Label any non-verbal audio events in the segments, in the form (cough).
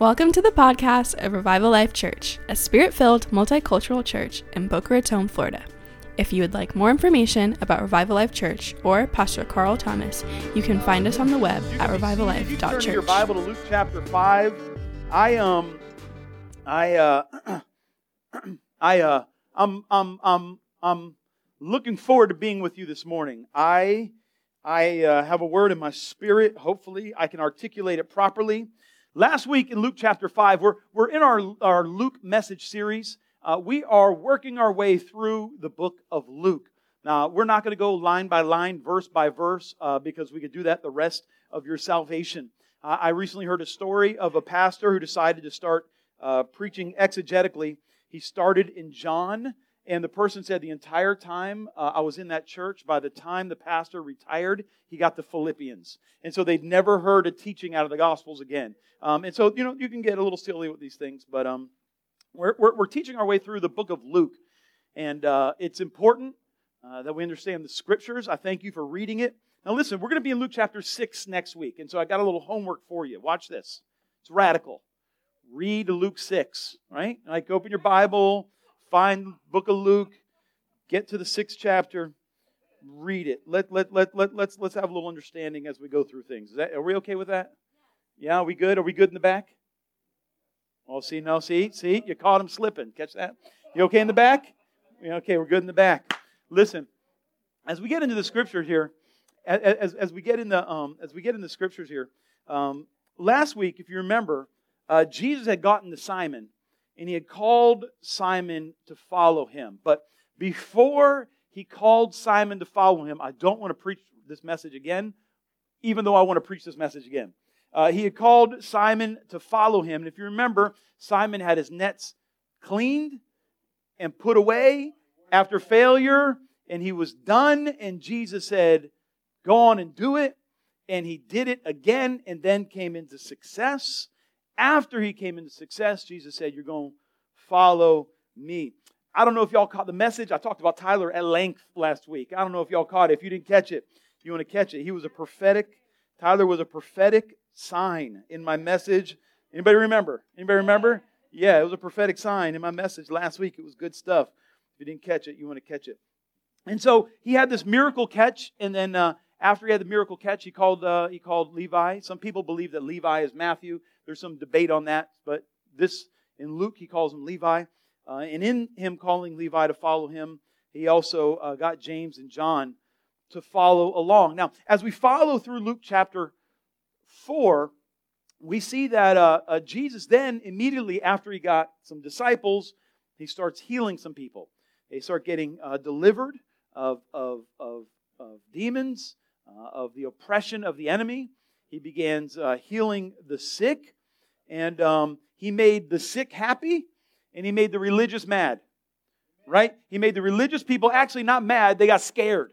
Welcome to the podcast of Revival Life Church, a spirit filled multicultural church in Boca Raton, Florida. If you would like more information about Revival Life Church or Pastor Carl Thomas, you can find us on the web at. If you turn your Bible to Luke chapter five. I um, I uh, (clears throat) I uh, I'm I'm I'm I'm looking forward to being with you this morning. I I uh, have a word in my spirit. Hopefully, I can articulate it properly. Last week in Luke chapter five, we're we're in our our Luke message series. Uh, we are working our way through the book of Luke. Now, we're not going to go line by line, verse by verse, uh, because we could do that the rest of your salvation. Uh, I recently heard a story of a pastor who decided to start uh, preaching exegetically. He started in John, and the person said the entire time uh, I was in that church, by the time the pastor retired, he got the Philippians. And so they'd never heard a teaching out of the Gospels again. Um, and so, you know, you can get a little silly with these things, but um, we're, we're, we're teaching our way through the book of Luke. And uh, it's important uh, that we understand the scriptures. I thank you for reading it. Now, listen, we're going to be in Luke chapter 6 next week. And so I got a little homework for you. Watch this. It's radical. Read Luke 6, right? Like, open your Bible, find book of Luke, get to the sixth chapter, read it. Let, let, let, let, let's, let's have a little understanding as we go through things. That, are we okay with that? Yeah, are we good? Are we good in the back? Oh, see, no, see, see, you caught him slipping. Catch that? You okay in the back? Yeah, okay, we're good in the back. Listen, as we get into the scripture here, as, as we get in the um, as we get in the scriptures here, um, last week, if you remember, uh, Jesus had gotten to Simon, and he had called Simon to follow him. But before he called Simon to follow him, I don't want to preach this message again, even though I want to preach this message again. Uh, he had called Simon to follow him. And if you remember, Simon had his nets cleaned and put away after failure, and he was done. And Jesus said, Go on and do it. And he did it again and then came into success. After he came into success, Jesus said, You're going to follow me. I don't know if y'all caught the message. I talked about Tyler at length last week. I don't know if y'all caught it. If you didn't catch it, you want to catch it. He was a prophetic, Tyler was a prophetic sign in my message. Anybody remember? Anybody remember? Yeah, it was a prophetic sign in my message last week. It was good stuff. If you didn't catch it, you want to catch it. And so he had this miracle catch, and then uh, after he had the miracle catch, he called uh, he called Levi. Some people believe that Levi is Matthew. There's some debate on that, but this in Luke he calls him Levi. Uh, and in him calling Levi to follow him, he also uh, got James and John to follow along. Now, as we follow through Luke chapter 4, we see that uh, uh, Jesus then, immediately after he got some disciples, he starts healing some people. They start getting uh, delivered of, of, of, of demons, uh, of the oppression of the enemy. He begins healing the sick, and um, he made the sick happy, and he made the religious mad. Right? He made the religious people actually not mad, they got scared.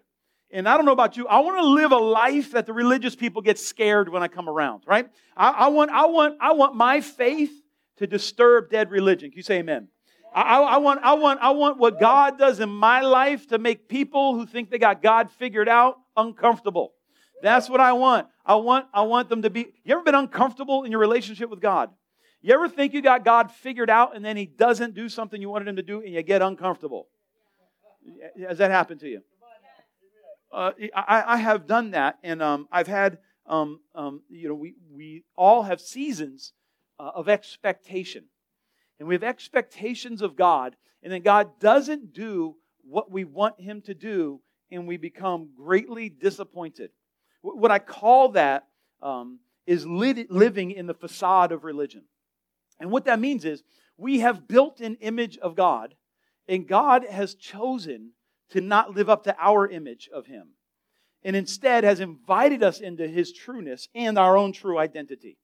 And I don't know about you, I want to live a life that the religious people get scared when I come around, right? I, I want, I, want, I want my faith to disturb dead religion. Can you say amen? I, I, I want, I, want, I want what God does in my life to make people who think they got God figured out uncomfortable. That's what I want. I want, I want them to be. You ever been uncomfortable in your relationship with God? You ever think you got God figured out and then He doesn't do something you wanted Him to do and you get uncomfortable? Has that happened to you? uh, I, I, have done that, and um, I've had, um, um, you know, we, we all have seasons uh, of expectation. And we have expectations of God, and then God doesn't do what we want Him to do, and we become greatly disappointed. What I call that um, is living in the facade of religion. And what that means is we have built an image of God, and God has chosen to not live up to our image of Him, and instead has invited us into His trueness and our own true identity.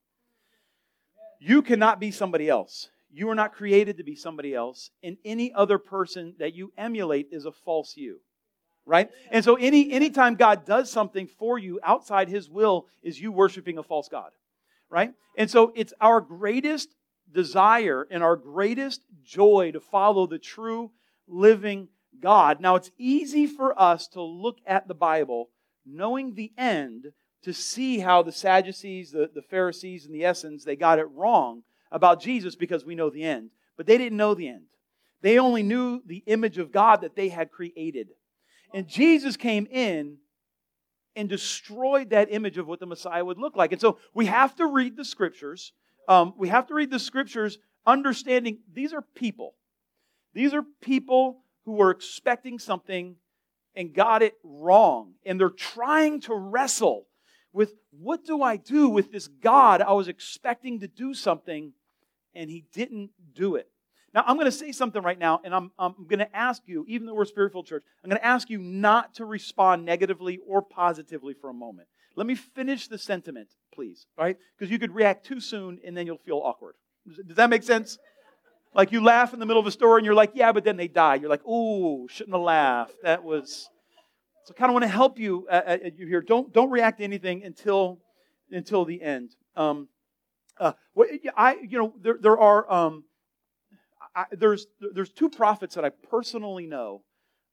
You cannot be somebody else. You are not created to be somebody else, and any other person that you emulate is a false you. Right? And so any anytime God does something for you outside his will is you worshiping a false God. Right? And so it's our greatest desire and our greatest joy to follow the true living God. Now, it's easy for us to look at the Bible knowing the end to see how the Sadducees, the, the Pharisees, and the Essenes, they got it wrong about Jesus because we know the end. But they didn't know the end. They only knew the image of God that they had created. And Jesus came in and destroyed that image of what the Messiah would look like. And so we have to read the scriptures. Um, we have to read the scriptures understanding these are people. These are people who were expecting something and got it wrong. And they're trying to wrestle with what do I do with this God I was expecting to do something and he didn't do it. Now, I'm going to say something right now, and I'm, I'm going to ask you, even though we're a spiritual church, I'm going to ask you not to respond negatively or positively for a moment. Let me finish the sentiment, please, right? Because you could react too soon and then you'll feel awkward. Does that make sense? Like you laugh in the middle of a story and you're like, yeah, but then they die. You're like, ooh, shouldn't have laughed. That was. So I kind of want to help you, uh, uh, you here. Don't, don't react to anything until, until the end. Um, uh, I, you know, there, there are, um, I, there's, there's two prophets that I personally know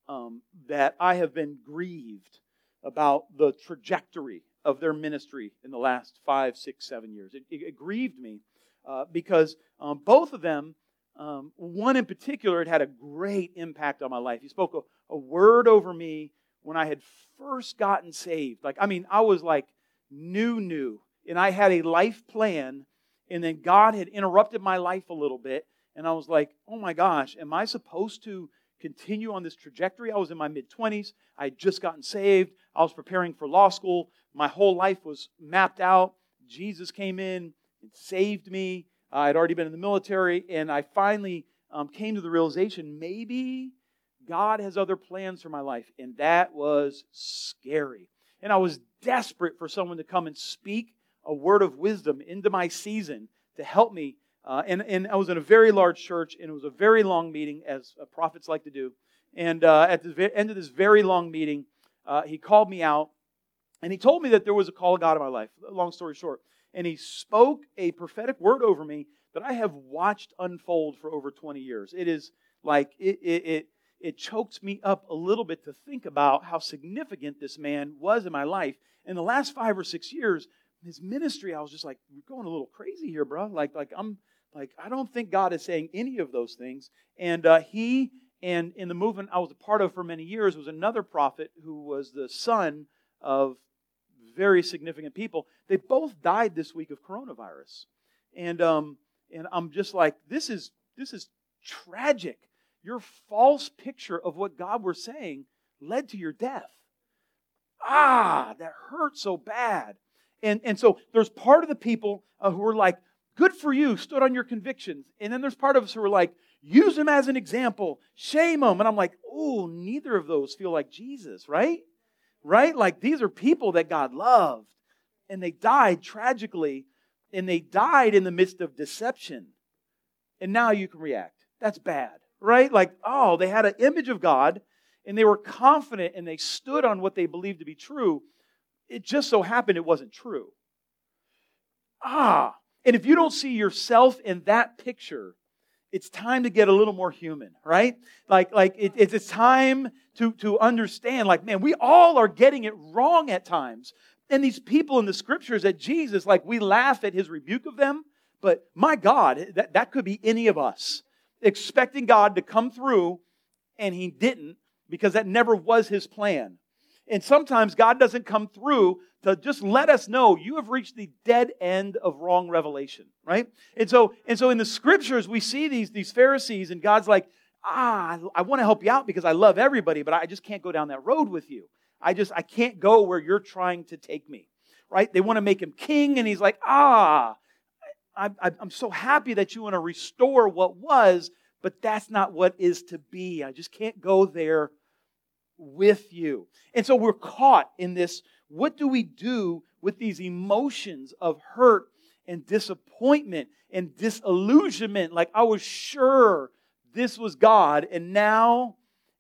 um, that I have been grieved about the trajectory of their ministry in the last five, six, seven years. It, it, it grieved me uh, because um, both of them, um, one in particular, had had a great impact on my life. He spoke a, a word over me when I had first gotten saved. Like, I mean, I was like new, new, and I had a life plan, and then God had interrupted my life a little bit, and I was like, oh my gosh, am I supposed to continue on this trajectory? I was in my mid 20s, I had just gotten saved, I was preparing for law school, my whole life was mapped out. Jesus came in and saved me. I had already been in the military, and I finally um, came to the realization maybe God has other plans for my life. And that was scary. And I was desperate for someone to come and speak a word of wisdom into my season to help me. Uh, and, and I was in a very large church, and it was a very long meeting, as uh, prophets like to do. And uh, at the end of this very long meeting, uh, he called me out, and he told me that there was a call of God in my life. Long story short. And he spoke a prophetic word over me that I have watched unfold for over 20 years. It is like, it, it, it it chokes me up a little bit to think about how significant this man was in my life. In the last five or six years, his ministry, I was just like, we're going a little crazy here, bro. Like, like I'm like, I don't think God is saying any of those things. And uh, he and in the movement I was a part of for many years was another prophet who was the son of very significant people. They both died this week of coronavirus, and um, and I'm just like, this is this is tragic your false picture of what God was saying led to your death. Ah, that hurt so bad. And, and so there's part of the people uh, who are like, good for you, stood on your convictions. And then there's part of us who are like, use him as an example, shame him. And I'm like, oh, neither of those feel like Jesus, right? Right? Like these are people that God loved. And they died tragically. And they died in the midst of deception. And now you can react. That's bad right? Like, oh, they had an image of God and they were confident and they stood on what they believed to be true. It just so happened it wasn't true. Ah, and if you don't see yourself in that picture, it's time to get a little more human, right? Like, like it, it's time to, to understand, like, man, we all are getting it wrong at times. And these people in the scriptures at Jesus, like, we laugh at his rebuke of them, but my God, that, that could be any of us expecting God to come through, and He didn't because that never was His plan. And sometimes God doesn't come through to just let us know you have reached the dead end of wrong revelation, right? And so, and so in the scriptures, we see these, these Pharisees, and God's like, ah, I want to help you out because I love everybody, but I just can't go down that road with you. I just, I can't go where you're trying to take me, right? They want to make him king, and he's like, ah, I, am so happy that you want to restore what was, but that's not what is to be. I just can't go there with you. And so we're caught in this what do we do with these emotions of hurt and disappointment and disillusionment? Like, I was sure this was God, and now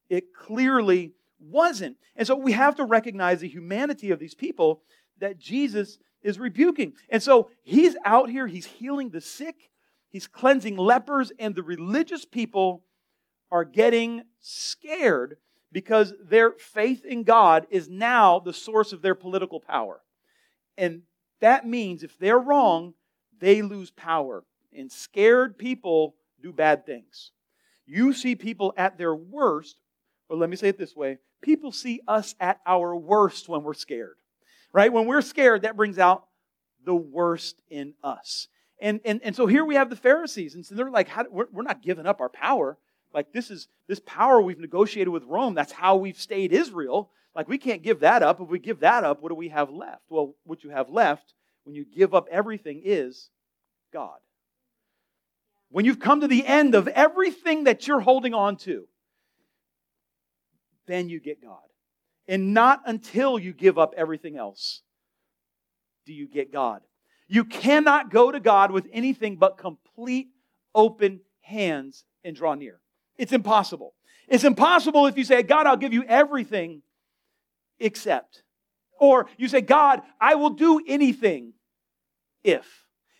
it clearly wasn't. And so we have to recognize the humanity of these people that Jesus is rebuking. And so he's out here, he's healing the sick, he's cleansing lepers, and the religious people are getting scared because their faith in God is now the source of their political power. And that means if they're wrong, they lose power. and scared people do bad things. You see people at their worst, or let me say it this way people see us at our worst when we're scared, right? When we're scared, that brings out the worst in us. And, and, and so here we have the Pharisees, and so they're like, how, we're, we're not giving up our power. Like this is this power we've negotiated with Rome. That's how we've stayed Israel. Like we can't give that up. If we give that up, what do we have left? Well, what you have left when you give up everything is God. When you've come to the end of everything that you're holding on to, then you get God. And not until you give up everything else do you get God. You cannot go to God with anything but complete open hands and draw near. It's impossible. It's impossible if you say, God, I'll give you everything except. Or you say, God, I will do anything if.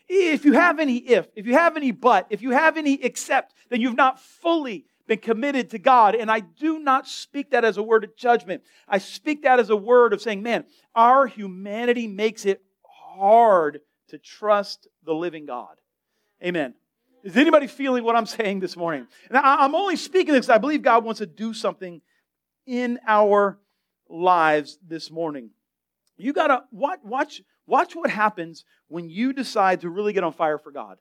If you have any if, if you have any but, if you have any except, then you've not fully been committed to God. And I do not speak that as a word of judgment. I speak that as a word of saying, man, our humanity makes it hard to trust the living God. Amen. Is anybody feeling what I'm saying this morning? And I'm only speaking this because I believe God wants to do something in our lives this morning. You got to watch, watch, watch what happens when you decide to really get on fire for God.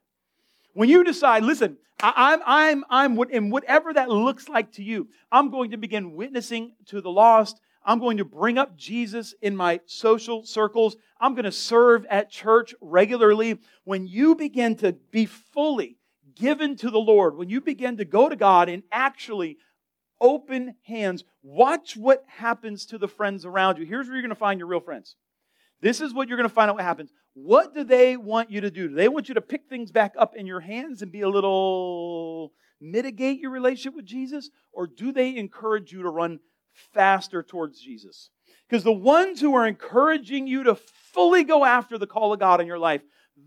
When you decide, listen, I, am I'm, I'm, I'm, in whatever that looks like to you, I'm going to begin witnessing to the lost. I'm going to bring up Jesus in my social circles. I'm going to serve at church regularly. When you begin to be fully given to the Lord, when you begin to go to God and actually open hands, watch what happens to the friends around you. Here's where you're going to find your real friends. This is what you're going to find out what happens. What do they want you to do? Do they want you to pick things back up in your hands and be a little mitigate your relationship with Jesus? Or do they encourage you to run faster towards Jesus? Because the ones who are encouraging you to fully go after the call of God in your life,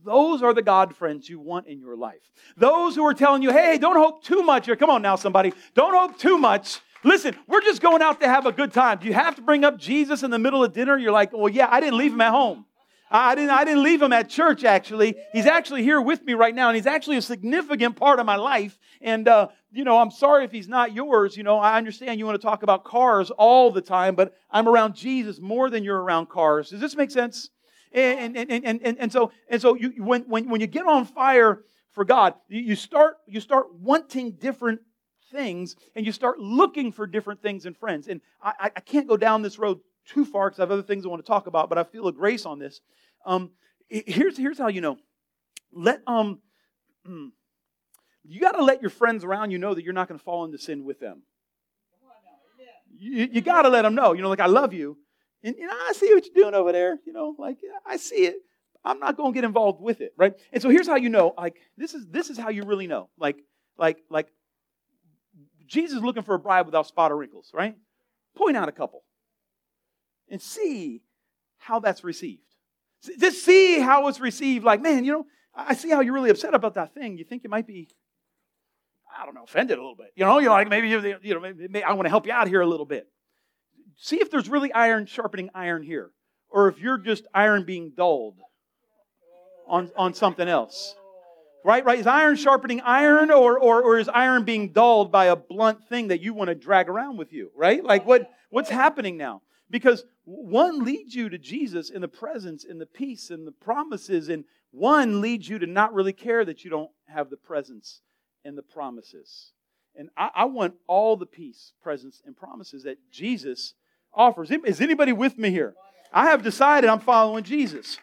those are the God friends you want in your life. Those who are telling you, hey, don't hope too much here. Come on now, somebody. Don't hope too much. Listen, we're just going out to have a good time. Do you have to bring up Jesus in the middle of dinner? You're like, well, yeah, I didn't leave him at home. I didn't, I didn't leave him at church, actually. He's actually here with me right now, and he's actually a significant part of my life. And, uh, you know, I'm sorry if he's not yours. You know, I understand you want to talk about cars all the time, but I'm around Jesus more than you're around cars. Does this make sense? And, and, and, and, and so, and so you, when, when, when you get on fire for God, you start, you start wanting different things and you start looking for different things in friends. And I, I can't go down this road too far because I have other things I want to talk about, but I feel a grace on this. Um, here's, here's how you know. Let, um, you got to let your friends around you know that you're not going to fall into sin with them. You, you got to let them know, you know, like, I love you. And, you know, I see what you're doing over there. You know, like, I see it. I'm not going to get involved with it, right? And so here's how you know, like, this is, this is how you really know. Like, like, like, Jesus is looking for a bride without spot or wrinkles, right? Point out a couple and see how that's received. Just see how it's received. Like, man, you know, I see how you're really upset about that thing. You think you might be, I don't know, offended a little bit. You know, you're like, maybe, you know, maybe, maybe I want to help you out here a little bit. See if there's really iron sharpening iron here, or if you're just iron being dulled on, on something else. Right? Right? Is iron sharpening iron, or, or, or is iron being dulled by a blunt thing that you want to drag around with you? Right? Like what, what's happening now? Because one leads you to Jesus in the presence, in the peace, and the promises, and one leads you to not really care that you don't have the presence and the promises. And I, I want all the peace, presence, and promises that Jesus offers. Is anybody with me here? I have decided I'm following Jesus.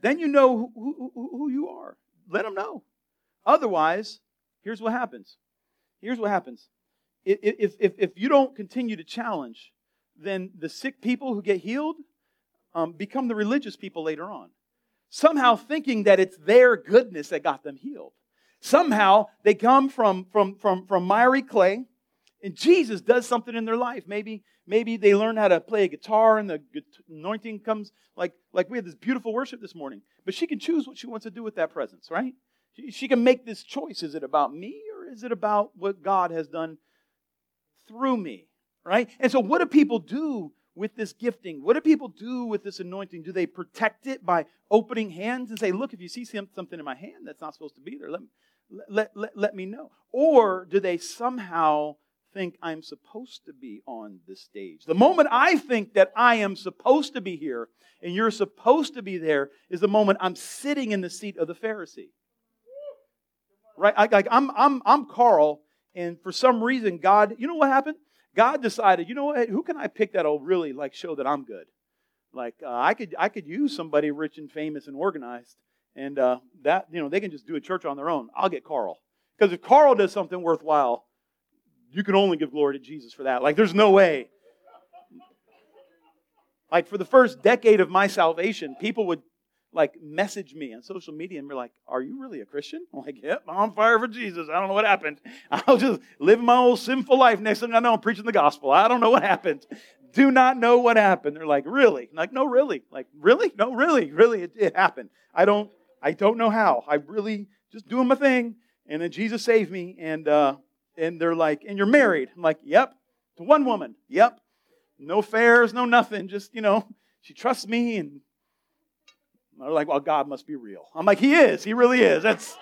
Then you know who, who, who you are. Let them know. Otherwise, here's what happens. Here's what happens if, if, if you don't continue to challenge, then the sick people who get healed um, become the religious people later on. Somehow thinking that it's their goodness that got them healed. Somehow they come from, from, from, from miry clay, and Jesus does something in their life. Maybe, maybe they learn how to play a guitar and the anointing comes like, like we had this beautiful worship this morning. But she can choose what she wants to do with that presence, right? She, she can make this choice. Is it about me or is it about what God has done through me, right? And so, what do people do with this gifting? What do people do with this anointing? Do they protect it by opening hands and say, look, if you see something in my hand that's not supposed to be there, let, let, let, let me know? Or do they somehow think I'm supposed to be on the stage? The moment I think that I am supposed to be here and you're supposed to be there is the moment I'm sitting in the seat of the Pharisee. Right? I, like I'm, I'm, I'm Carl, and for some reason, God, you know what happened? God decided, you know what? Who can I pick that'll really like show that I'm good? Like uh, I could, I could use somebody rich and famous and organized, and uh, that you know they can just do a church on their own. I'll get Carl because if Carl does something worthwhile, you can only give glory to Jesus for that. Like there's no way. Like for the first decade of my salvation, people would like message me on social media and be like, Are you really a Christian? I'm like, Yep, I'm on fire for Jesus. I don't know what happened. I'll just live my old sinful life. Next thing I know, I'm preaching the gospel. I don't know what happened. Do not know what happened. They're like, Really? I'm like, no, really. Like, really? No, really, really, it, it happened. I don't I don't know how. I really just doing my thing. And then Jesus saved me. And uh, and they're like, and you're married. I'm like, Yep. To one woman. Yep. No affairs, no nothing. Just, you know, she trusts me and they're like, well, God must be real. I'm like, He is. He really is. That's,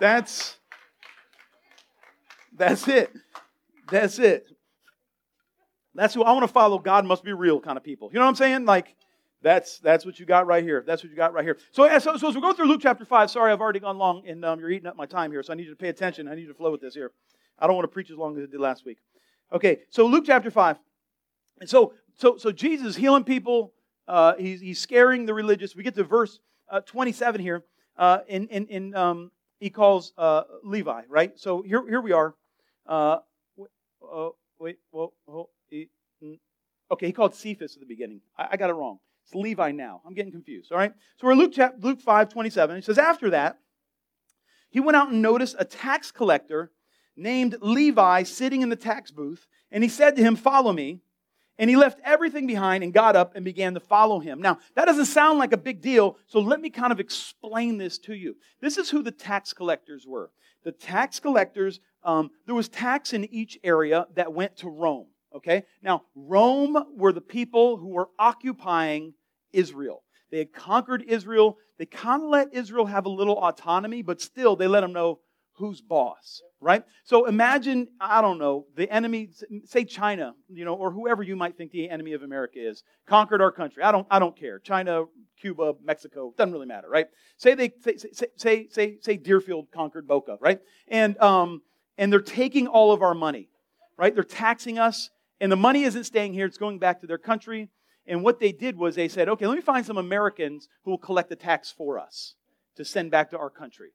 that's, that's it. That's it. That's who I want to follow. God must be real kind of people. You know what I'm saying? Like, that's that's what you got right here. That's what you got right here. So, so, so as we go through Luke chapter five, sorry, I've already gone long, and um, you're eating up my time here. So I need you to pay attention. I need you to flow with this here. I don't want to preach as long as I did last week. Okay, so Luke chapter five, and so so so Jesus healing people uh, he's, he's scaring the religious. We get to verse uh, 27 here, uh, in, in, in um, he calls uh, Levi, right? So here, here we are. Uh, uh, wait, well, oh, he, okay, he called Cephas at the beginning. I, I, got it wrong. It's Levi now. I'm getting confused, all right? So we're Luke, chapter, Luke 5, 27. He says, After that, he went out and noticed a tax collector named Levi sitting in the tax booth, and he said to him, Follow me. And he left everything behind and got up and began to follow him. Now, that doesn't sound like a big deal, so let me kind of explain this to you. This is who the tax collectors were. The tax collectors, um, there was tax in each area that went to Rome. Okay? Now, Rome were the people who were occupying Israel. They had conquered Israel. They kind of let Israel have a little autonomy, but still they let them know who's boss right? So imagine, I don't know, the enemy, say China, you know, or whoever you might think the enemy of America is, conquered our country. I don't, I don't care. China, Cuba, Mexico, doesn't really matter, right? Say they, say, say, say, say, say Deerfield conquered Boca, right? And, um, and they're taking all of our money, right? They're taxing us, and the money isn't staying here, it's going back to their country. And what they did was they said, okay, let me find some Americans who will collect the tax for us to send back to our country.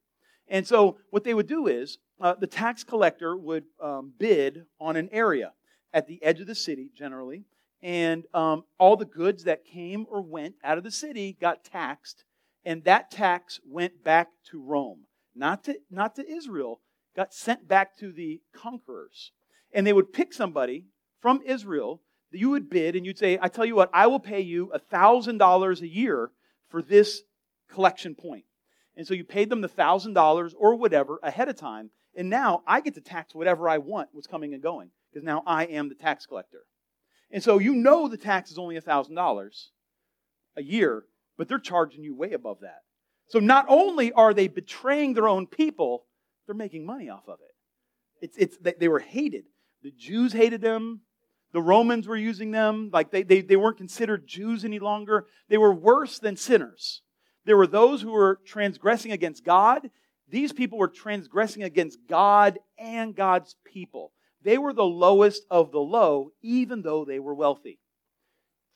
And so what they would do is uh, the tax collector would um, bid on an area at the edge of the city, generally, and um, all the goods that came or went out of the city got taxed, and that tax went back to Rome, not to, not to Israel, got sent back to the conquerors. And they would pick somebody from Israel that you would bid, and you'd say, I tell you what, I will pay you a $1,000 a year for this collection point. And so you paid them the $1,000 or whatever ahead of time. And now I get to tax whatever I want what's coming and going because now I am the tax collector. And so you know the tax is only $1,000 a year, but they're charging you way above that. So not only are they betraying their own people, they're making money off of it. It's, it's, they, they were hated. The Jews hated them. The Romans were using them. Like they, they, they weren't considered Jews any longer. They were worse than sinners. There were those who were transgressing against God. These people were transgressing against God and God's people. They were the lowest of the low, even though they were wealthy.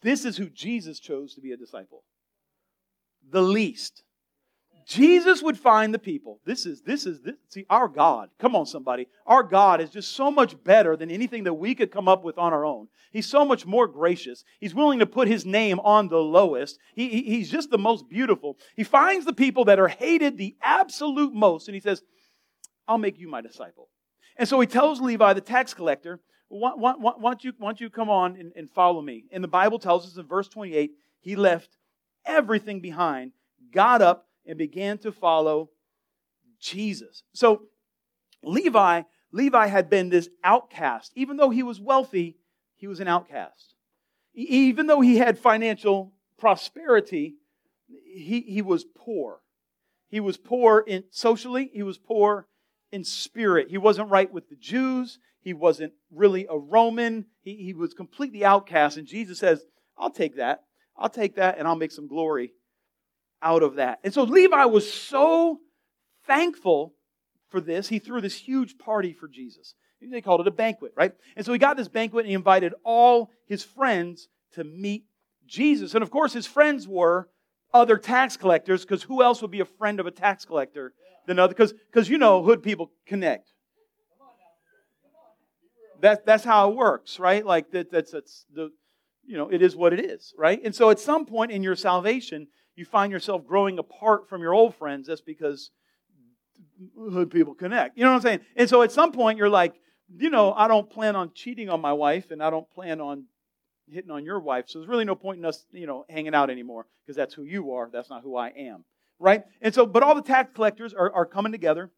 This is who Jesus chose to be a disciple. The least. Jesus would find the people. This is, this is, this, see, our God. Come on, somebody. Our God is just so much better than anything that we could come up with on our own. He's so much more gracious. He's willing to put his name on the lowest. He, he, he's just the most beautiful. He finds the people that are hated the absolute most, and he says, I'll make you my disciple. And so he tells Levi, the tax collector, why, why, why, why don't, you, why don't you come on and, and follow me? And the Bible tells us in verse 28, he left everything behind, got up, and began to follow Jesus. So Levi, Levi had been this outcast. Even though he was wealthy, he was an outcast. Even though he had financial prosperity, he, he was poor. He was poor in socially, he was poor in spirit. He wasn't right with the Jews. He wasn't really a Roman. He, he was completely outcast. And Jesus says, I'll take that. I'll take that and I'll make some glory out of that. And so Levi was so thankful for this, he threw this huge party for Jesus. They called it a banquet, right? And so he got this banquet and he invited all his friends to meet Jesus. And of course, his friends were other tax collectors, because who else would be a friend of a tax collector than other? Because you know, hood people connect. That, that's how it works, right? Like that, that's, that's the, you know, it is what it is, right? And so at some point in your salvation, you find yourself growing apart from your old friends. That's because hood people connect. You know what I'm saying? And so at some point, you're like, you know, I don't plan on cheating on my wife, and I don't plan on hitting on your wife. So there's really no point in us, you know, hanging out anymore because that's who you are. That's not who I am, right? And so, but all the tax collectors are, are coming together,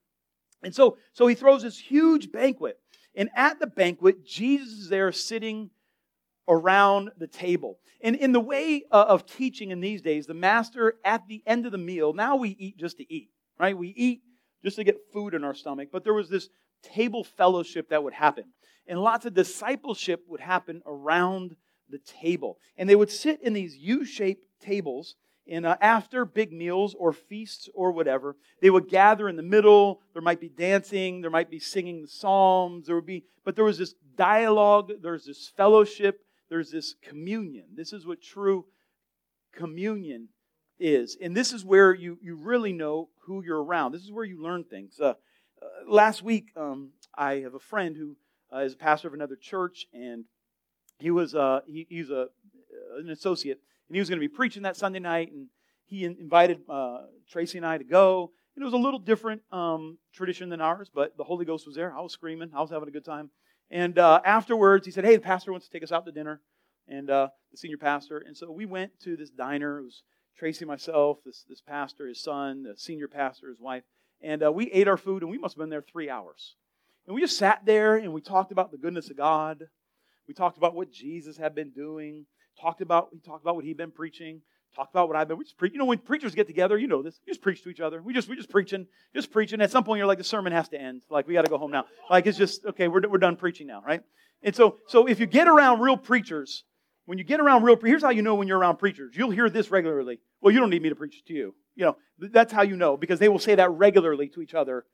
and so so he throws this huge banquet, and at the banquet, Jesus is there sitting around the table. And in the way uh, of teaching in these days, the master at the end of the meal, now we eat just to eat, right? We eat just to get food in our stomach. But there was this table fellowship that would happen. And lots of discipleship would happen around the table. And they would sit in these U shaped tables. And uh, after big meals or feasts or whatever, they would gather in the middle. There might be dancing, there might be singing the psalms, there would be, but there was this dialogue, there's this fellowship, there's this communion. This is what true communion is. And this is where you, you really know who you're around. This is where you learn things. Uh, uh, last week, um, I have a friend who uh, is a pastor of another church, and he was uh, he, he's a an associate, and he was going to be preaching that Sunday night, and he in, invited uh, Tracy and I to go. And it was a little different um, tradition than ours, but the Holy Ghost was there. I was screaming. I was having a good time. And uh, afterwards, he said, "Hey, the pastor wants to take us out to dinner," and uh, the senior pastor. And so we went to this diner. It was Tracy, myself, this this pastor, his son, the senior pastor, his wife, and uh, we ate our food. And we must have been there three hours. And we just sat there and we talked about the goodness of God. We talked about what Jesus had been doing. Talked about we talked about what he'd been preaching. Talked about what I've been. We just preach. You know, when preachers get together, you know this. We just preach to each other. We just we just preaching, just preaching. At some point, you're like, the sermon has to end. Like we got to go home now. Like it's just okay. We're we're done preaching now, right? And so so if you get around real preachers, when you get around real, here's how you know when you're around preachers. You'll hear this regularly. Well, you don't need me to preach to you. You know, that's how you know because they will say that regularly to each other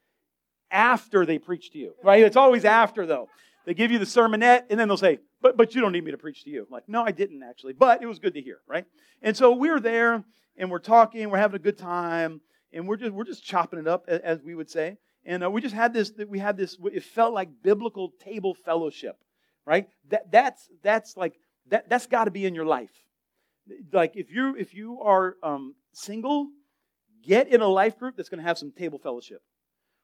after they preach to you, right? It's always after though. They give you the sermonette and then they'll say, but, but you don't need me to preach to you. I'm like, no, I didn't actually, but it was good to hear, right? And so we're there and we're talking, we're having a good time, and we're just, we're just chopping it up, as we would say. And uh, we just had this, we had this, it felt like biblical table fellowship, right? That, that's, that's like that, that's got to be in your life. Like if you if you are um, single, get in a life group that's going to have some table fellowship,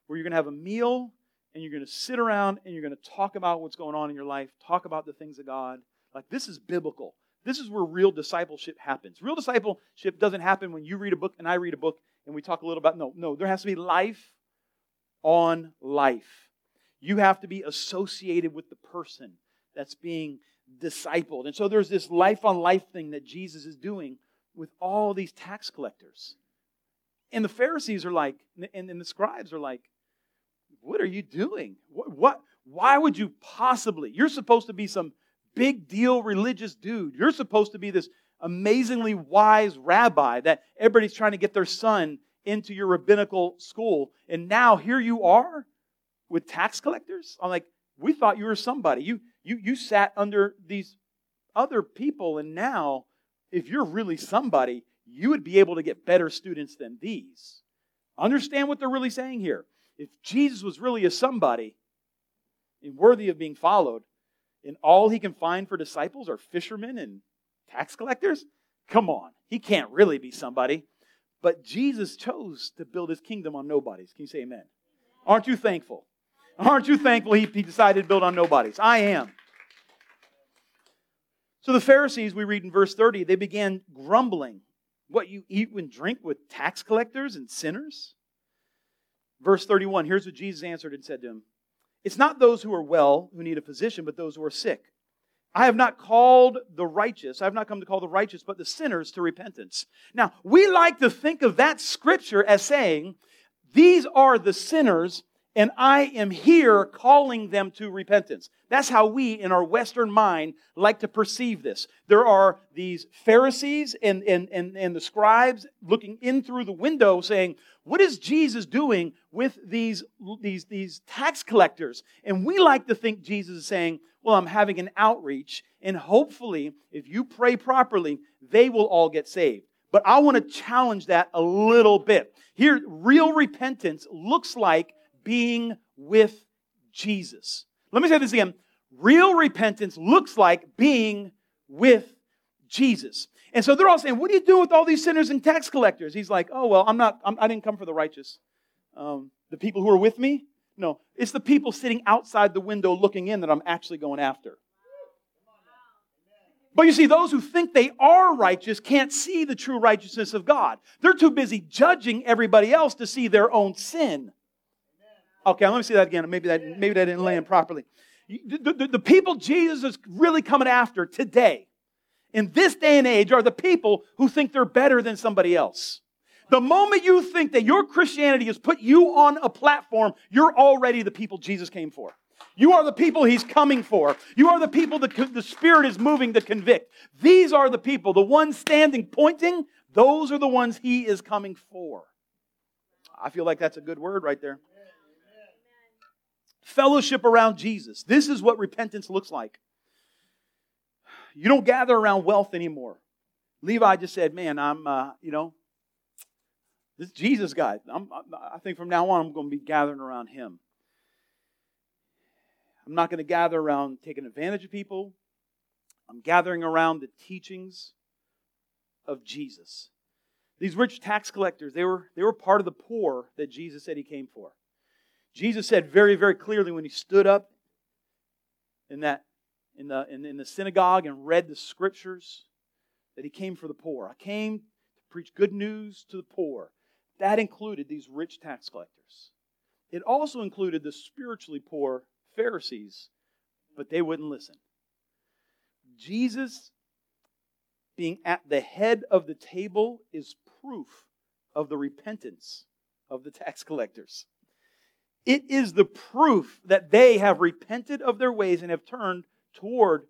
where you're going to have a meal and you're going to sit around and you're going to talk about what's going on in your life, talk about the things of God. Like this is biblical. This is where real discipleship happens. Real discipleship doesn't happen when you read a book and I read a book and we talk a little about no, no, there has to be life on life. You have to be associated with the person that's being discipled. And so there's this life on life thing that Jesus is doing with all these tax collectors. And the Pharisees are like, and, and the scribes are like, what are you doing? What, what, why would you possibly? You're supposed to be some big deal religious dude. You're supposed to be this amazingly wise rabbi that everybody's trying to get their son into your rabbinical school. And now here you are with tax collectors? I'm like, we thought you were somebody. You, you, you sat under these other people, and now, if you're really somebody, you would be able to get better students than these. Understand what they're really saying here. If Jesus was really a somebody and worthy of being followed, and all he can find for disciples are fishermen and tax collectors, come on, he can't really be somebody. But Jesus chose to build his kingdom on nobodies. Can you say amen? Aren't you thankful? Aren't you thankful he, he decided to build on nobodies? I am. So the Pharisees, we read in verse 30, they began grumbling. What, you eat and drink with tax collectors and sinners? Verse 31, here's what Jesus answered and said to him It's not those who are well who need a physician, but those who are sick. I have not called the righteous, I have not come to call the righteous, but the sinners to repentance. Now, we like to think of that scripture as saying, these are the sinners, and I am here calling them to repentance. That's how we, in our Western mind, like to perceive this. There are these Pharisees and, and, and, and the scribes looking in through the window saying, What is Jesus doing with these, these, these tax collectors? And we like to think Jesus is saying, Well, I'm having an outreach, and hopefully, if you pray properly, they will all get saved. But I want to challenge that a little bit. Here, real repentance looks like being with Jesus. Let me say this again. Real repentance looks like being with Jesus. And so they're all saying, What do you do with all these sinners and tax collectors? He's like, Oh, well, I'm not, I'm, I did not come for the righteous. Um, the people who are with me? No, it's the people sitting outside the window looking in that I'm actually going after. But you see, those who think they are righteous can't see the true righteousness of God. They're too busy judging everybody else to see their own sin. Okay, let me see that again. Maybe that, maybe that didn't land properly. The, the, the people Jesus is really coming after today, in this day and age, are the people who think they're better than somebody else. The moment you think that your Christianity has put you on a platform, you're already the people Jesus came for. You are the people he's coming for. You are the people that the Spirit is moving to convict. These are the people, the ones standing pointing, those are the ones he is coming for. I feel like that's a good word right there. Fellowship around Jesus. This is what repentance looks like. You don't gather around wealth anymore. Levi just said, Man, I'm, uh, you know, this Jesus guy. I'm, I think from now on, I'm going to be gathering around him. I'm not going to gather around taking advantage of people. I'm gathering around the teachings of Jesus. These rich tax collectors, they were, they were part of the poor that Jesus said he came for. Jesus said very, very clearly when he stood up in, that, in, the, in, in the synagogue and read the scriptures that he came for the poor. I came to preach good news to the poor. That included these rich tax collectors. It also included the spiritually poor Pharisees, but they wouldn't listen. Jesus being at the head of the table is proof of the repentance of the tax collectors. It is the proof that they have repented of their ways and have turned toward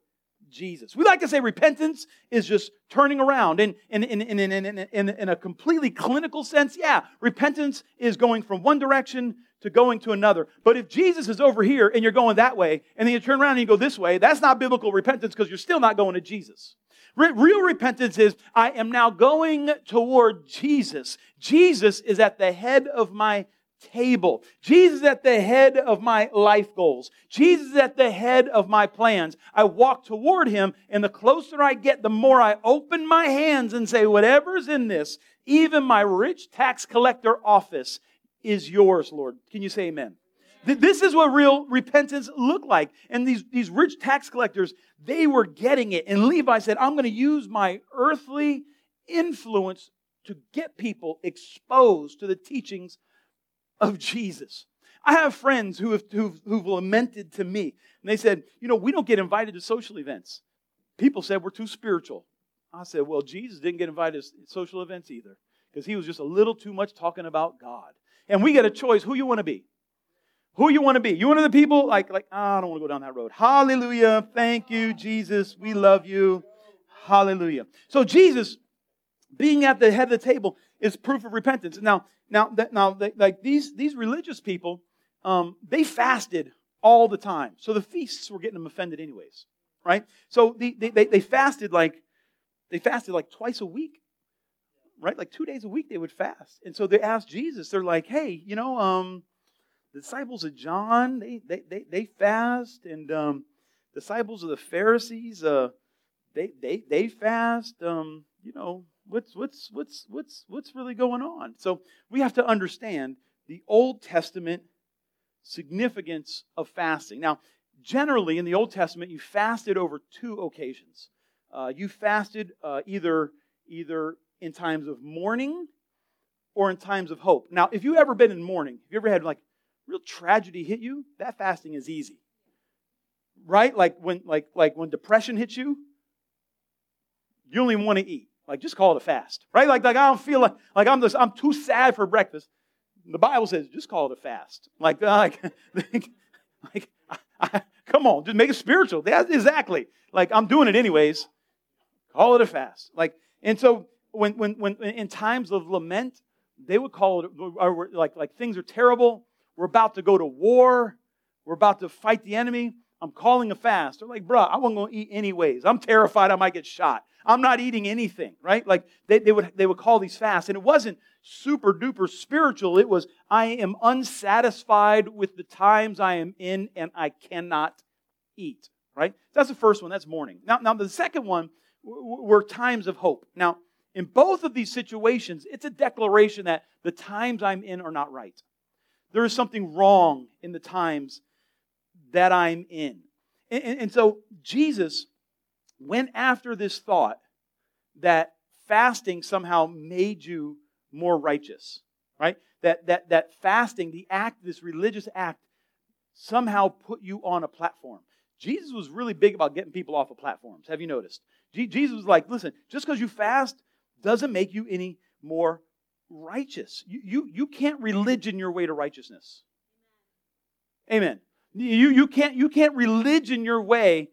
Jesus. We like to say repentance is just turning around. In, in, in, in, in, in, in, in a completely clinical sense, yeah, repentance is going from one direction to going to another. But if Jesus is over here and you're going that way, and then you turn around and you go this way, that's not biblical repentance because you're still not going to Jesus. Re- real repentance is I am now going toward Jesus. Jesus is at the head of my table. Jesus at the head of my life goals. Jesus at the head of my plans. I walk toward him, and the closer I get, the more I open my hands and say, whatever's in this, even my rich tax collector office is yours, Lord. Can you say amen? This is what real repentance looked like. And these, these rich tax collectors, they were getting it. And Levi said, I'm going to use my earthly influence to get people exposed to the teachings of Jesus. I have friends who have, who've, who've lamented to me, and they said, You know, we don't get invited to social events. People said we're too spiritual. I said, Well, Jesus didn't get invited to social events either, because he was just a little too much talking about God. And we get a choice who you want to be. Who you want to be. You one of the people like, like oh, I don't want to go down that road. Hallelujah. Thank you, Jesus. We love you. Hallelujah. So Jesus, being at the head of the table, is proof of repentance. Now, now, that, now, they, like these these religious people, um, they fasted all the time, so the feasts were getting them offended anyways, right? So the, they, they, they fasted like they fasted like twice a week, right? Like two days a week they would fast, and so they asked Jesus. They're like, "Hey, you know, um, the disciples of John, they they they, they fast, and um, disciples of the Pharisees, uh, they they they fast. Um, you know, what's what's what's what's what's really going on? So we have to understand the Old Testament significance of fasting. Now, generally in the Old Testament, you fasted over two occasions. Uh, you fasted uh, either either in times of mourning or in times of hope. Now, if you ever been in mourning, if you ever had like real tragedy hit you, that fasting is easy. right? Like when like like when depression hits you, you don't even want to eat. Like just call it a fast, right? Like like I don't feel like like I'm just I'm too sad for breakfast. The Bible says just call it a fast. Like (laughs) like like I, I, come on, just make it spiritual. That's exactly like I'm doing it anyways. Call it a fast. Like and so when when when in times of lament, they would call it like like things are terrible. We're about to go to war. We're about to fight the enemy. I'm calling a fast. They're like, bruh, I wasn't going to eat anyways. I'm terrified I might get shot. I'm not eating anything, right? Like they, they, would, they would call these fasts. And it wasn't super duper spiritual. It was, I am unsatisfied with the times I am in and I cannot eat, right? That's the first one. That's mourning. Now, now the second one were times of hope. Now, in both of these situations, it's a declaration that the times I'm in are not right. There is something wrong in the times that I'm in. And, and, and so Jesus went after this thought that fasting somehow made you more righteous, right? That, that, that fasting, the act, this religious act, somehow put you on a platform. Jesus was really big about getting people off of platforms. Have you noticed? Jesus was like, listen, just because you fast doesn't make you any more righteous. You, you, you can't religion your way to righteousness. Amen. You, you, can't, you can't religion your way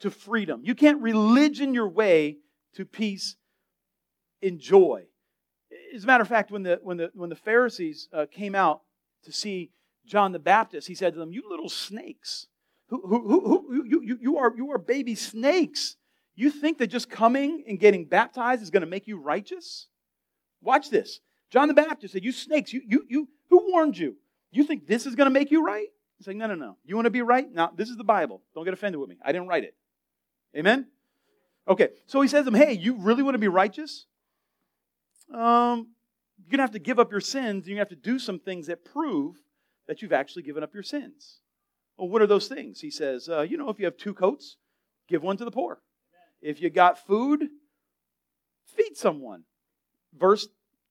to freedom. You can't religion your way to peace and joy. As a matter of fact, when the, when the, when the Pharisees uh, came out to see John the Baptist, he said to them, You little snakes, who, who, who, who you, you, you, are, you are baby snakes. You think that just coming and getting baptized is going to make you righteous? Watch this. John the Baptist said, You snakes, you, you, you, who warned you? You think this is going to make you right? He's like, no, no, no. You want to be right? Now, this is the Bible. Don't get offended with me. I didn't write it. Amen? Okay, so he says to him, hey, you really want to be righteous? Um, you're going to have to give up your sins. You're going to have to do some things that prove that you've actually given up your sins. Well, what are those things? He says, uh, you know, if you have two coats, give one to the poor. If you got food, feed someone. Verse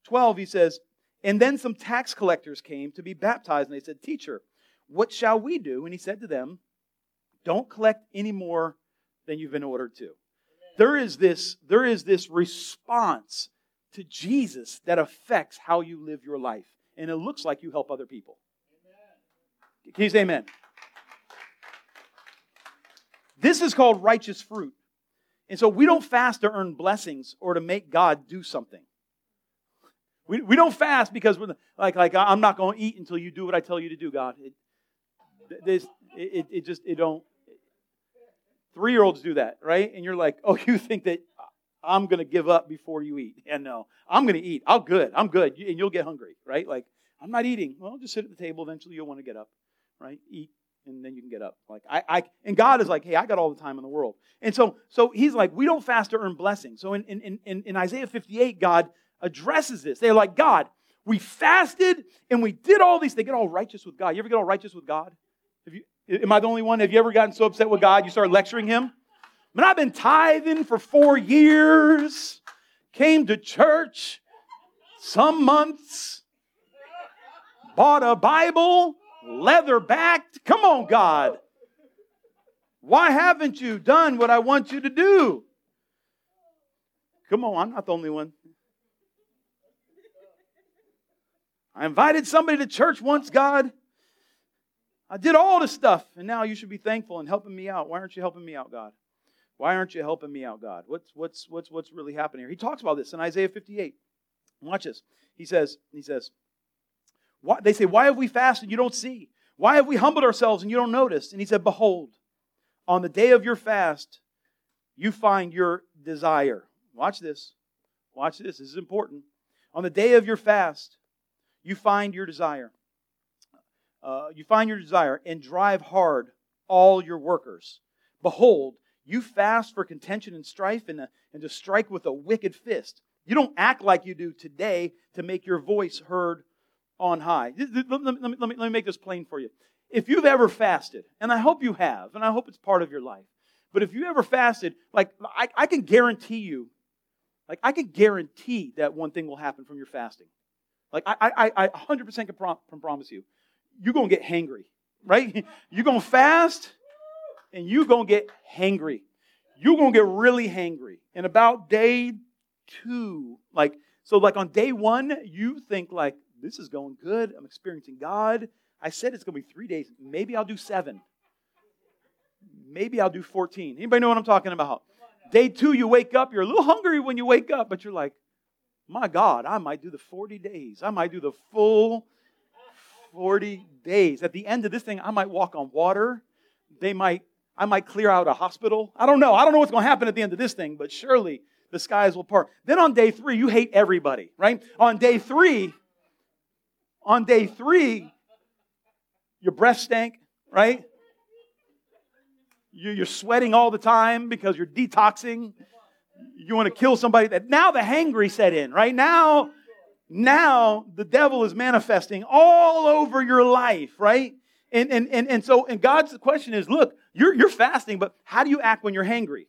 12, he says, and then some tax collectors came to be baptized, and they said, Teacher, what shall we do? And he said to them, Don't collect any more than you've been ordered to. There is this, there is this response to Jesus that affects how you live your life. And it looks like you help other people. Amen. Can you say amen? This is called righteous fruit. And so we don't fast to earn blessings or to make God do something. We, we don't fast because we're like, like I'm not going to eat until you do what I tell you to do, God. It, this, it, it just, it don't. Three year olds do that, right? And you're like, (laughs) oh, you think that I'm to give up before you eat. And no, I'm to eat. I'm good. I'm good. And you'll get hungry, right? Like, I'm not eating. Well, just sit at the table. Eventually, you'll want to get up, right? Eat, and then you can get up. Like, I, I, and God is like, hey, I got all the time in the world. And so, so He's like, we don't fast to earn blessings. So in, in, in, in Isaiah 58, God addresses this. They're like, God, we fasted and we did all these. They get all righteous with God. You ever get all righteous with God? Have you, am I the only one? Have you ever gotten so upset with God you start lecturing him? I mean, I've been tithing for four years, came to church some months, bought a Bible, leather backed. Come on, God. Why haven't you done what I want you to do? Come on, I'm not the only one. I invited somebody to church once, God. I did all this stuff, and now you should be thankful and helping me out. Why aren't you helping me out, God? Why aren't you helping me out, God? What's what's what's what's really happening here? He talks about this in Isaiah 58. Watch this. He says, he says, why, they say, Why have we fasted and you don't see? Why have we humbled ourselves and you don't notice? And he said, Behold, on the day of your fast, you find your desire. Watch this. Watch this. This is important. On the day of your fast, you find your desire uh, you find your desire and drive hard all your workers. Behold, you fast for contention and strife and, uh, and to strike with a wicked fist. You don't act like you do today to make your voice heard on high. Let me, let, me, let, me, let me make this plain for you. If you've ever fasted, and I hope you have, and I hope it's part of your life, but if you ever fasted, like I, I can guarantee you, like I can guarantee that one thing will happen from your fasting. Like I, I, I 100% can, prom- can promise you you're going to get hangry, right? (laughs) You're going to fast and you're going to get hangry. You're going to get really hangry. And about day two, like, so like on day one, you think like, this is going good. I'm experiencing God. I said it's going to be three days. Maybe I'll do seven. Maybe I'll do 14. Anybody know what I'm talking about? Day two, you wake up, you're a little hungry when you wake up, but you're like, my God, I might do the 40 days. I might do the full 40 days. At the end of this thing, I might walk on water. They might, I might clear out a hospital. I don't know. I don't know what's going to happen at the end of this thing, but surely the skies will part. Then on day three, you hate everybody, right? On day three, on day three, your breath stank, right? You're sweating all the time because you're detoxing. You want to kill somebody. That now the hangry set in, right? Now, now the devil is manifesting all over your life, right? And, and, and, and so, and God's question is, look, you're, you're fasting, but how do you act when you're hangry?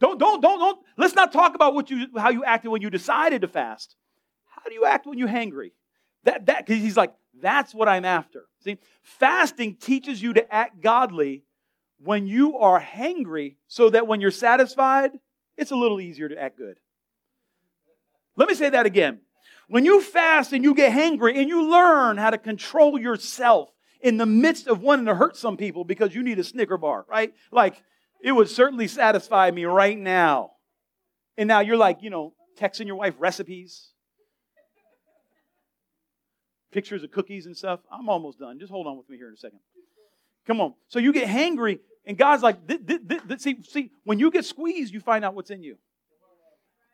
Don't, don't, don't, don't, let's not talk about what you, how you acted when you decided to fast. How do you act when you're hangry? That, that, because he's like, that's what I'm after. See, fasting teaches you to act godly when you are hangry so that when you're satisfied, it's a little easier to act good. Let me say that again. When you fast and you get hangry and you learn how to control yourself in the midst of wanting to hurt some people because you need a Snicker bar, right? Like, it would certainly satisfy me right now. And now you're like, you know, texting your wife recipes, pictures of cookies and stuff. I'm almost done. Just hold on with me here in a second. Come on. So you get hangry and God's like, see, see, when you get squeezed, you find out what's in you.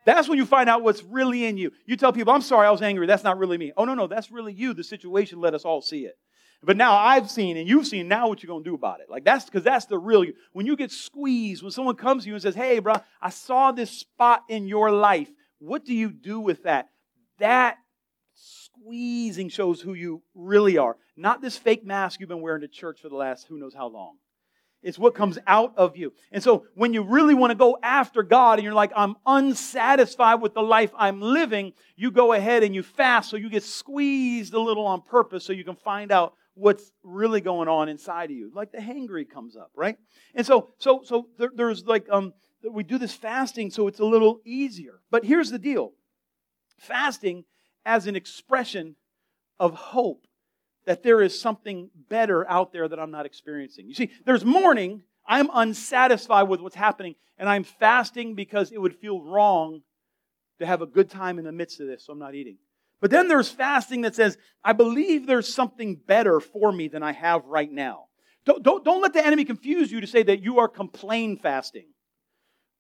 That's when you find out what's really in you. You tell people, I'm sorry, I was angry. That's not really me. Oh, no, no, that's really you. The situation let us all see it. But now I've seen and you've seen, now what you're going to do about it? Like that's because that's the real you. When you get squeezed, when someone comes to you and says, hey, bro, I saw this spot in your life. What do you do with that? That squeezing shows who you really are. Not this fake mask you've been wearing to church for the last who knows how long. It's what comes out of you. And so when you really want to go after God and you're like, I'm unsatisfied with the life I'm living, you go ahead and you fast so you get squeezed a little on purpose so you can find out what's really going on inside of you. Like the hangry comes up, right? And so, so, so there, there's like, um, we do this fasting so it's a little easier. But here's the deal fasting as an expression of hope that there is something better out there that I'm not experiencing. You see, there's mourning. I'm unsatisfied with what's happening, and I'm fasting because it would feel wrong to have a good time in the midst of this, so I'm not eating. But then there's fasting that says, I believe there's something better for me than I have right now. Don't, don't, don't let the enemy confuse you to say that you are complain fasting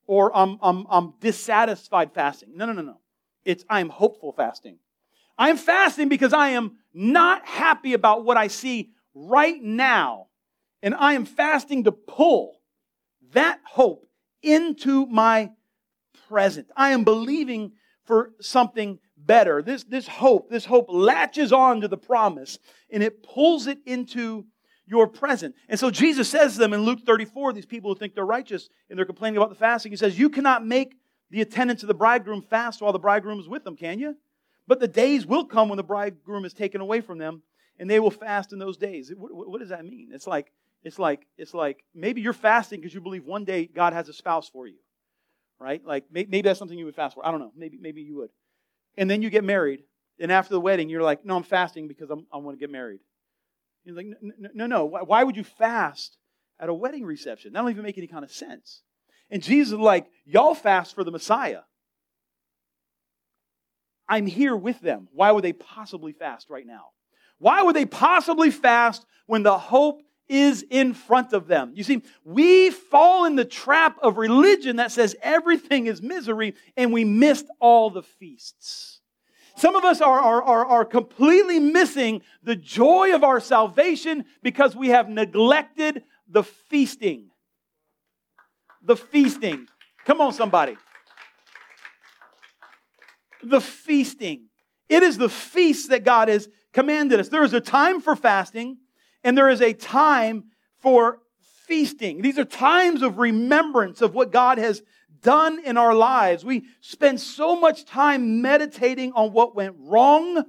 or I'm, I'm, I'm dissatisfied fasting. No, no, no, no. It's I'm hopeful fasting. I'm fasting because I am not happy about what I see right now. And I am fasting to pull that hope into my present. I am believing for something better. This, this hope, this hope latches on to the promise and it pulls it into your present. And so Jesus says to them in Luke 34, these people who think they're righteous and they're complaining about the fasting, he says, You cannot make the attendants of the bridegroom fast while the bridegroom is with them, can you? But the days will come when the bridegroom is taken away from them, and they will fast in those days. What, what does that mean? It's like, it's like, it's like maybe you're fasting because you believe one day God has a spouse for you, right? Like maybe that's something you would fast for. I don't know. Maybe, maybe you would. And then you get married, and after the wedding, you're like, no, I'm fasting because I'm, I want to get married. You're like, no, no, no. Why would you fast at a wedding reception? That don't even make any kind of sense. And Jesus is like, y'all fast for the Messiah. I'm here with them. Why would they possibly fast right now? Why would they possibly fast when the hope is in front of them? You see, we fall in the trap of religion that says everything is misery and we missed all the feasts. Some of us are, are, are, are completely missing the joy of our salvation because we have neglected the feasting. The feasting. Come on, somebody the feasting. It is the feast that God has commanded us. There is a time for fasting and there is a time for feasting. These are times of remembrance of what God has done in our lives. We spend so much time meditating on what went wrong.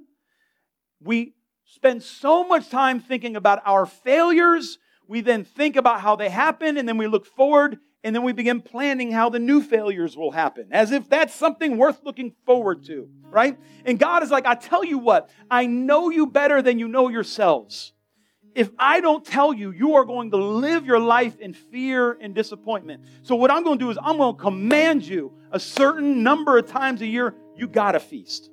We spend so much time thinking about our failures. we then think about how they happened and then we look forward, and then we begin planning how the new failures will happen, as if that's something worth looking forward to, right? And God is like, I tell you what, I know you better than you know yourselves. If I don't tell you, you are going to live your life in fear and disappointment. So, what I'm going to do is, I'm going to command you a certain number of times a year, you got to feast.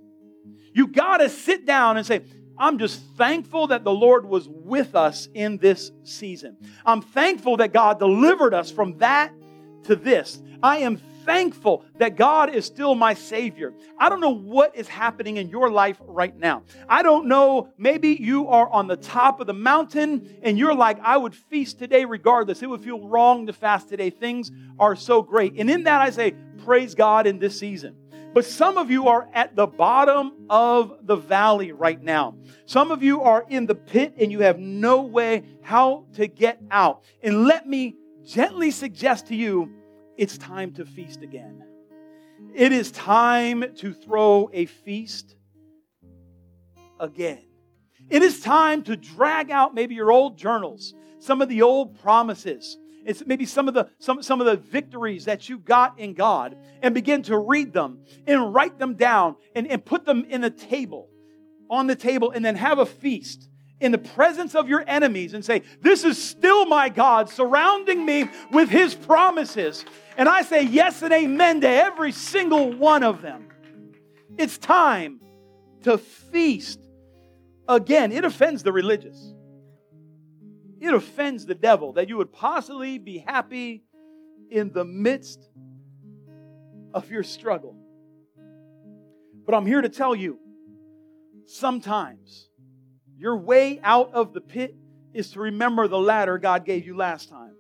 You got to sit down and say, I'm just thankful that the Lord was with us in this season. I'm thankful that God delivered us from that to this. I am thankful that God is still my Savior. I don't know what is happening in your life right now. I don't know, maybe you are on the top of the mountain and you're like, I would feast today regardless. It would feel wrong to fast today. Things are so great. And in that, I say, praise God in this season. But some of you are at the bottom of the valley right now. Some of you are in the pit and you have no way how to get out. And let me gently suggest to you it's time to feast again. It is time to throw a feast again. It is time to drag out maybe your old journals, some of the old promises, it's maybe some of the some, some of the victories that you got in God and begin to read them and write them down and, and put them in a table on the table and then have a feast in the presence of your enemies and say, This is still my God surrounding me with his promises. And I say yes and amen to every single one of them. It's time to feast again. It offends the religious. It offends the devil that you would possibly be happy in the midst of your struggle. But I'm here to tell you sometimes your way out of the pit is to remember the ladder God gave you last time.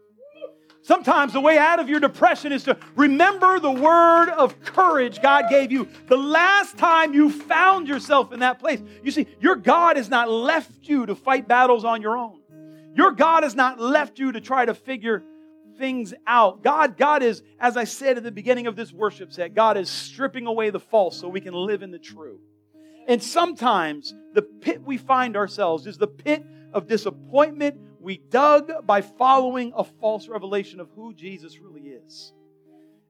Sometimes the way out of your depression is to remember the word of courage God gave you the last time you found yourself in that place. You see, your God has not left you to fight battles on your own. Your God has not left you to try to figure things out. God, God is, as I said at the beginning of this worship set, God is stripping away the false so we can live in the true. And sometimes the pit we find ourselves is the pit of disappointment we dug by following a false revelation of who Jesus really is.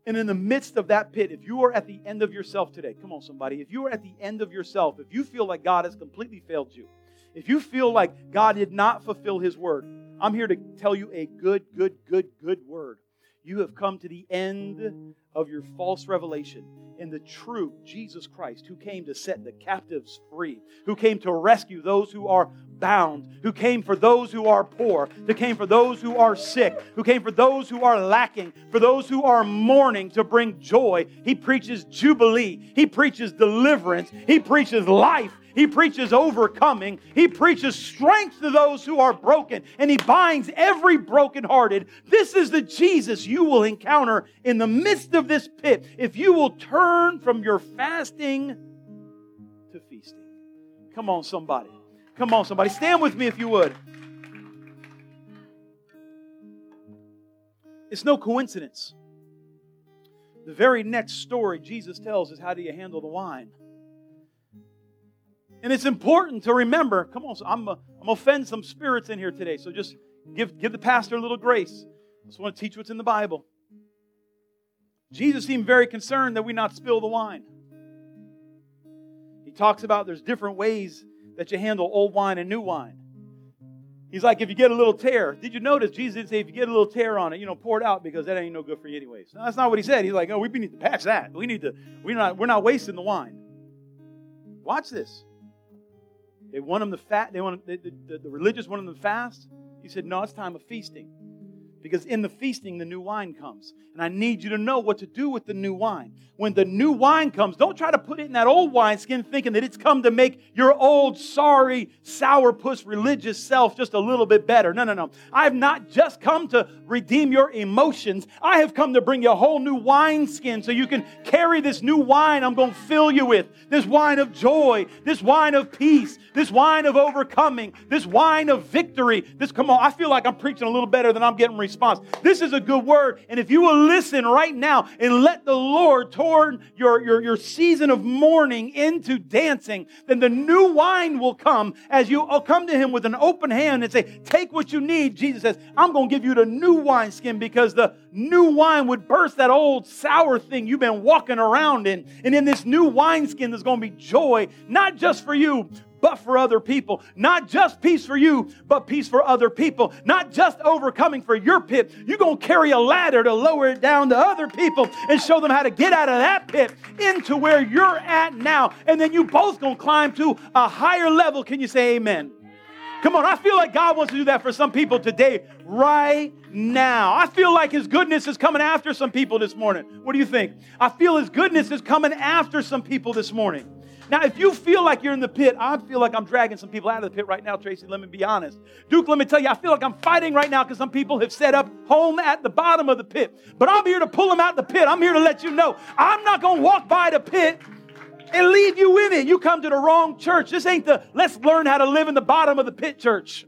And in the midst of that pit, if you are at the end of yourself today, come on, somebody, if you are at the end of yourself, if you feel like God has completely failed you, if you feel like God did not fulfill his word, I'm here to tell you a good, good, good, good word. You have come to the end of your false revelation in the true Jesus Christ who came to set the captives free, who came to rescue those who are bound, who came for those who are poor, who came for those who are sick, who came for those who are lacking, for those who are mourning to bring joy. He preaches jubilee, he preaches deliverance, he preaches life, he preaches overcoming. He preaches strength to those who are broken, and he binds every brokenhearted. This is the Jesus you will encounter in the midst of this pit if you will turn from your fasting to feasting. Come on, somebody. Come on, somebody. Stand with me if you would. It's no coincidence. The very next story Jesus tells is how do you handle the wine? And it's important to remember, come on, I'm, I'm to offend some spirits in here today, so just give, give the pastor a little grace. I just want to teach what's in the Bible. Jesus seemed very concerned that we not spill the wine. He talks about there's different ways that you handle old wine and new wine. He's like, if you get a little tear, did you notice Jesus didn't say if you get a little tear on it, you know, pour it out because that ain't no good for you anyways. No, that's not what he said. He's like, oh, we need to patch that. We need to, we're not, we're not wasting the wine. Watch this. They want them to fast. They want the, the, the religious want them to fast. He said, "No, it's time of feasting." Because in the feasting, the new wine comes. And I need you to know what to do with the new wine. When the new wine comes, don't try to put it in that old wineskin thinking that it's come to make your old, sorry, sourpuss religious self just a little bit better. No, no, no. I have not just come to redeem your emotions. I have come to bring you a whole new wineskin so you can carry this new wine I'm going to fill you with. This wine of joy, this wine of peace, this wine of overcoming, this wine of victory. This, come on, I feel like I'm preaching a little better than I'm getting received response. This is a good word. And if you will listen right now and let the Lord turn your, your, your season of mourning into dancing, then the new wine will come as you oh, come to Him with an open hand and say, Take what you need. Jesus says, I'm going to give you the new wineskin because the new wine would burst that old sour thing you've been walking around in. And in this new wineskin, there's going to be joy, not just for you, but for other people. Not just peace for you, but peace for other people. Not just overcoming for your pit. You're going to carry a ladder to lower it down to other people and show them how to get out of that pit into where you're at now. And then you both going to climb to a higher level. Can you say amen? Come on, I feel like God wants to do that for some people today, right now. I feel like His goodness is coming after some people this morning. What do you think? I feel His goodness is coming after some people this morning. Now, if you feel like you're in the pit, I feel like I'm dragging some people out of the pit right now, Tracy. Let me be honest. Duke, let me tell you, I feel like I'm fighting right now because some people have set up home at the bottom of the pit. But I'm here to pull them out the pit. I'm here to let you know I'm not going to walk by the pit and leave you in it. You come to the wrong church. This ain't the let's learn how to live in the bottom of the pit church.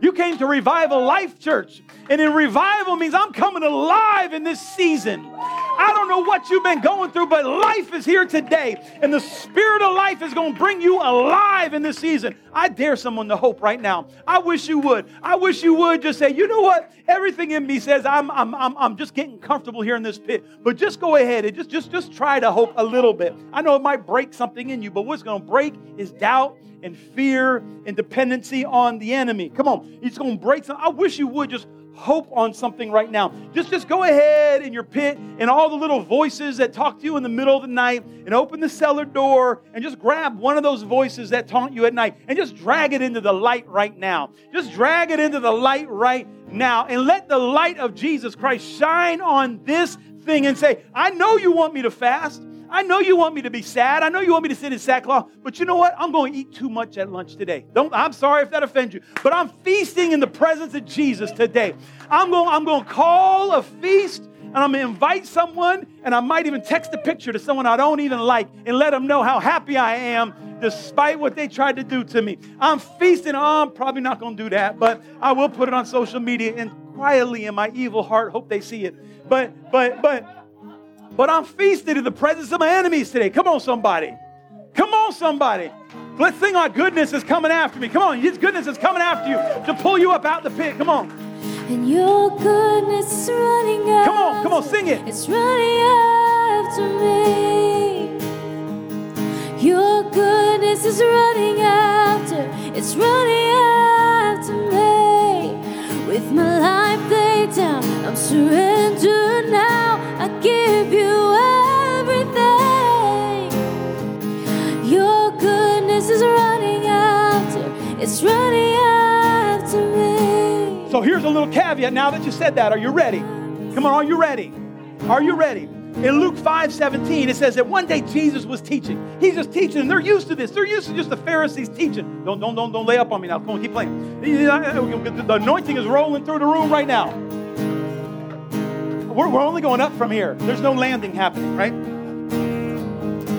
You came to Revival Life Church. And in revival means I'm coming alive in this season. I don't know what you've been going through, but life is here today. And the spirit of life is going to bring you alive in this season. I dare someone to hope right now. I wish you would. I wish you would just say, you know what? Everything in me says I'm, I'm, I'm, I'm just getting comfortable here in this pit. But just go ahead and just, just, just try to hope a little bit. I know it might break something in you, but what's going to break is doubt and fear and dependency on the enemy. Come on, he's going to break some. I wish you would just hope on something right now. Just, just go ahead in your pit and all the little voices that talk to you in the middle of the night and open the cellar door and just grab one of those voices that taunt you at night and just drag it into the light right now. Just drag it into the light right now and let the light of Jesus Christ shine on this thing and say, I know you want me to fast. I know you want me to be sad. I know you want me to sit in sackcloth, but you know what? I'm going to eat too much at lunch today. Don't I'm sorry if that offends you, but I'm feasting in the presence of Jesus today. I'm going I'm going to call a feast and I'm going to invite someone and I might even text a picture to someone I don't even like and let them know how happy I am despite what they tried to do to me. I'm feasting. Oh, I'm probably not going to do that, but I will put it on social media and quietly in my evil heart hope they see it. But but but but I'm feasted in the presence of my enemies today. Come on, somebody. Come on, somebody. Let's sing our goodness is coming after me. Come on, His goodness is coming after you to pull you up out the pit. Come on. And your goodness is running after Come on, come on, sing it. It's running after me. Your goodness is running after. It's running after me. With my life laid down, I'm surrendered now. I give you everything. Your goodness is running after. It's running after me. So here's a little caveat now that you said that. Are you ready? Come on, are you ready? Are you ready? In Luke 5 17, it says that one day Jesus was teaching. He's just teaching, and they're used to this. They're used to just the Pharisees teaching. Don't, don't, don't, don't lay up on me now. Come on, keep playing. The anointing is rolling through the room right now. We're, we're only going up from here. There's no landing happening, right?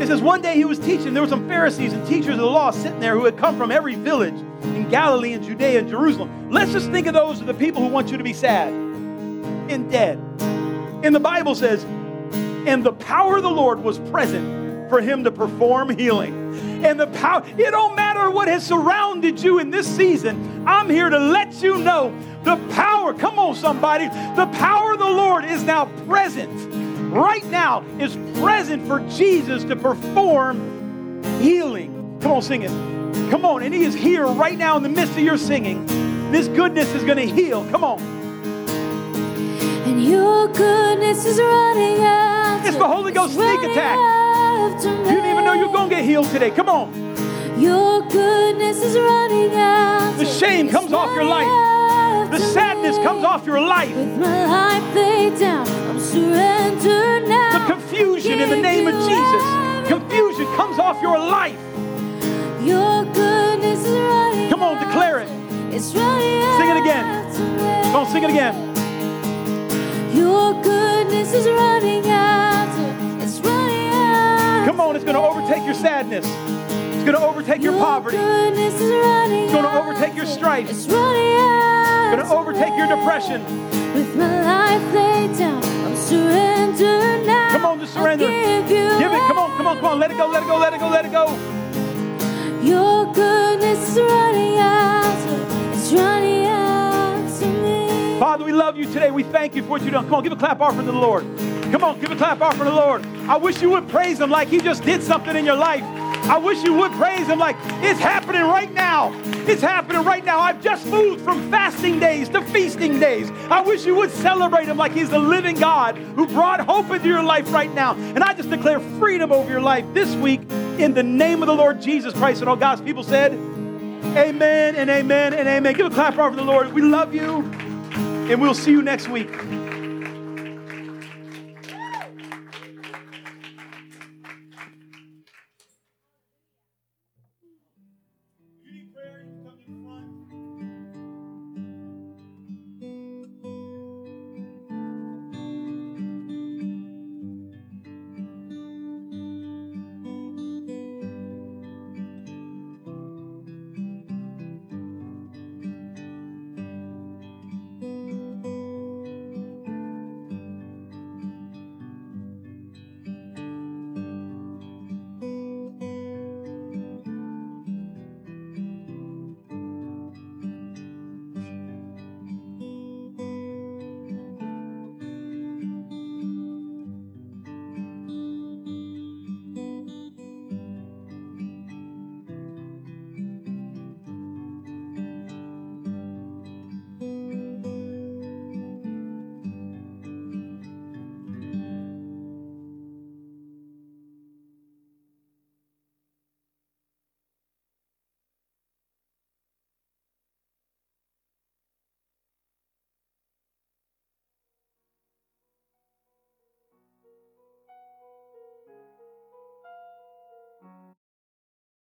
It says one day he was teaching. There were some Pharisees and teachers of the law sitting there who had come from every village in Galilee and Judea and Jerusalem. Let's just think of those are the people who want you to be sad and dead. And the Bible says, and the power of the Lord was present for him to perform healing. And the power, it don't matter what has surrounded you in this season. I'm here to let you know the power, come on, somebody, the power of the Lord is now present. Right now is present for Jesus to perform healing. Come on, sing it. Come on, and He is here right now in the midst of your singing. This goodness is going to heal. Come on. And your goodness is running after. It's the Holy Ghost sneak attack. You didn't even know you're going to get healed today. Come on. Your goodness is running after. The shame comes off your life. The sadness comes off your life. With my life laid down, I'm surrendered now. The confusion in the name of Jesus. Confusion comes off your life. Your goodness is running. Come on, declare it. It's running Sing it again. Come on, sing it again. Your goodness is running after. It's running after. Come on, it's going to overtake your sadness. It's going to overtake your poverty. It's going to overtake your strife. It's going to overtake your depression. With my life laid down, I'm surrendered now. Come on, just surrender. Give Give it. Come on, come on, come on. Let it go, let it go, let it go, let it go. Your goodness is running out, it's running out to me. Father, we love you today. We thank you for what you've done. Come on, give a clap offering to the Lord. Come on, give a clap offering to the Lord. I wish you would praise him like he just did something in your life. I wish you would praise him like it's happening right now. It's happening right now. I've just moved from fasting days to feasting days. I wish you would celebrate him like he's the living God who brought hope into your life right now. And I just declare freedom over your life this week in the name of the Lord Jesus Christ. And all God's people said, Amen and amen and amen. Give a clap offering to the Lord. We love you, and we'll see you next week.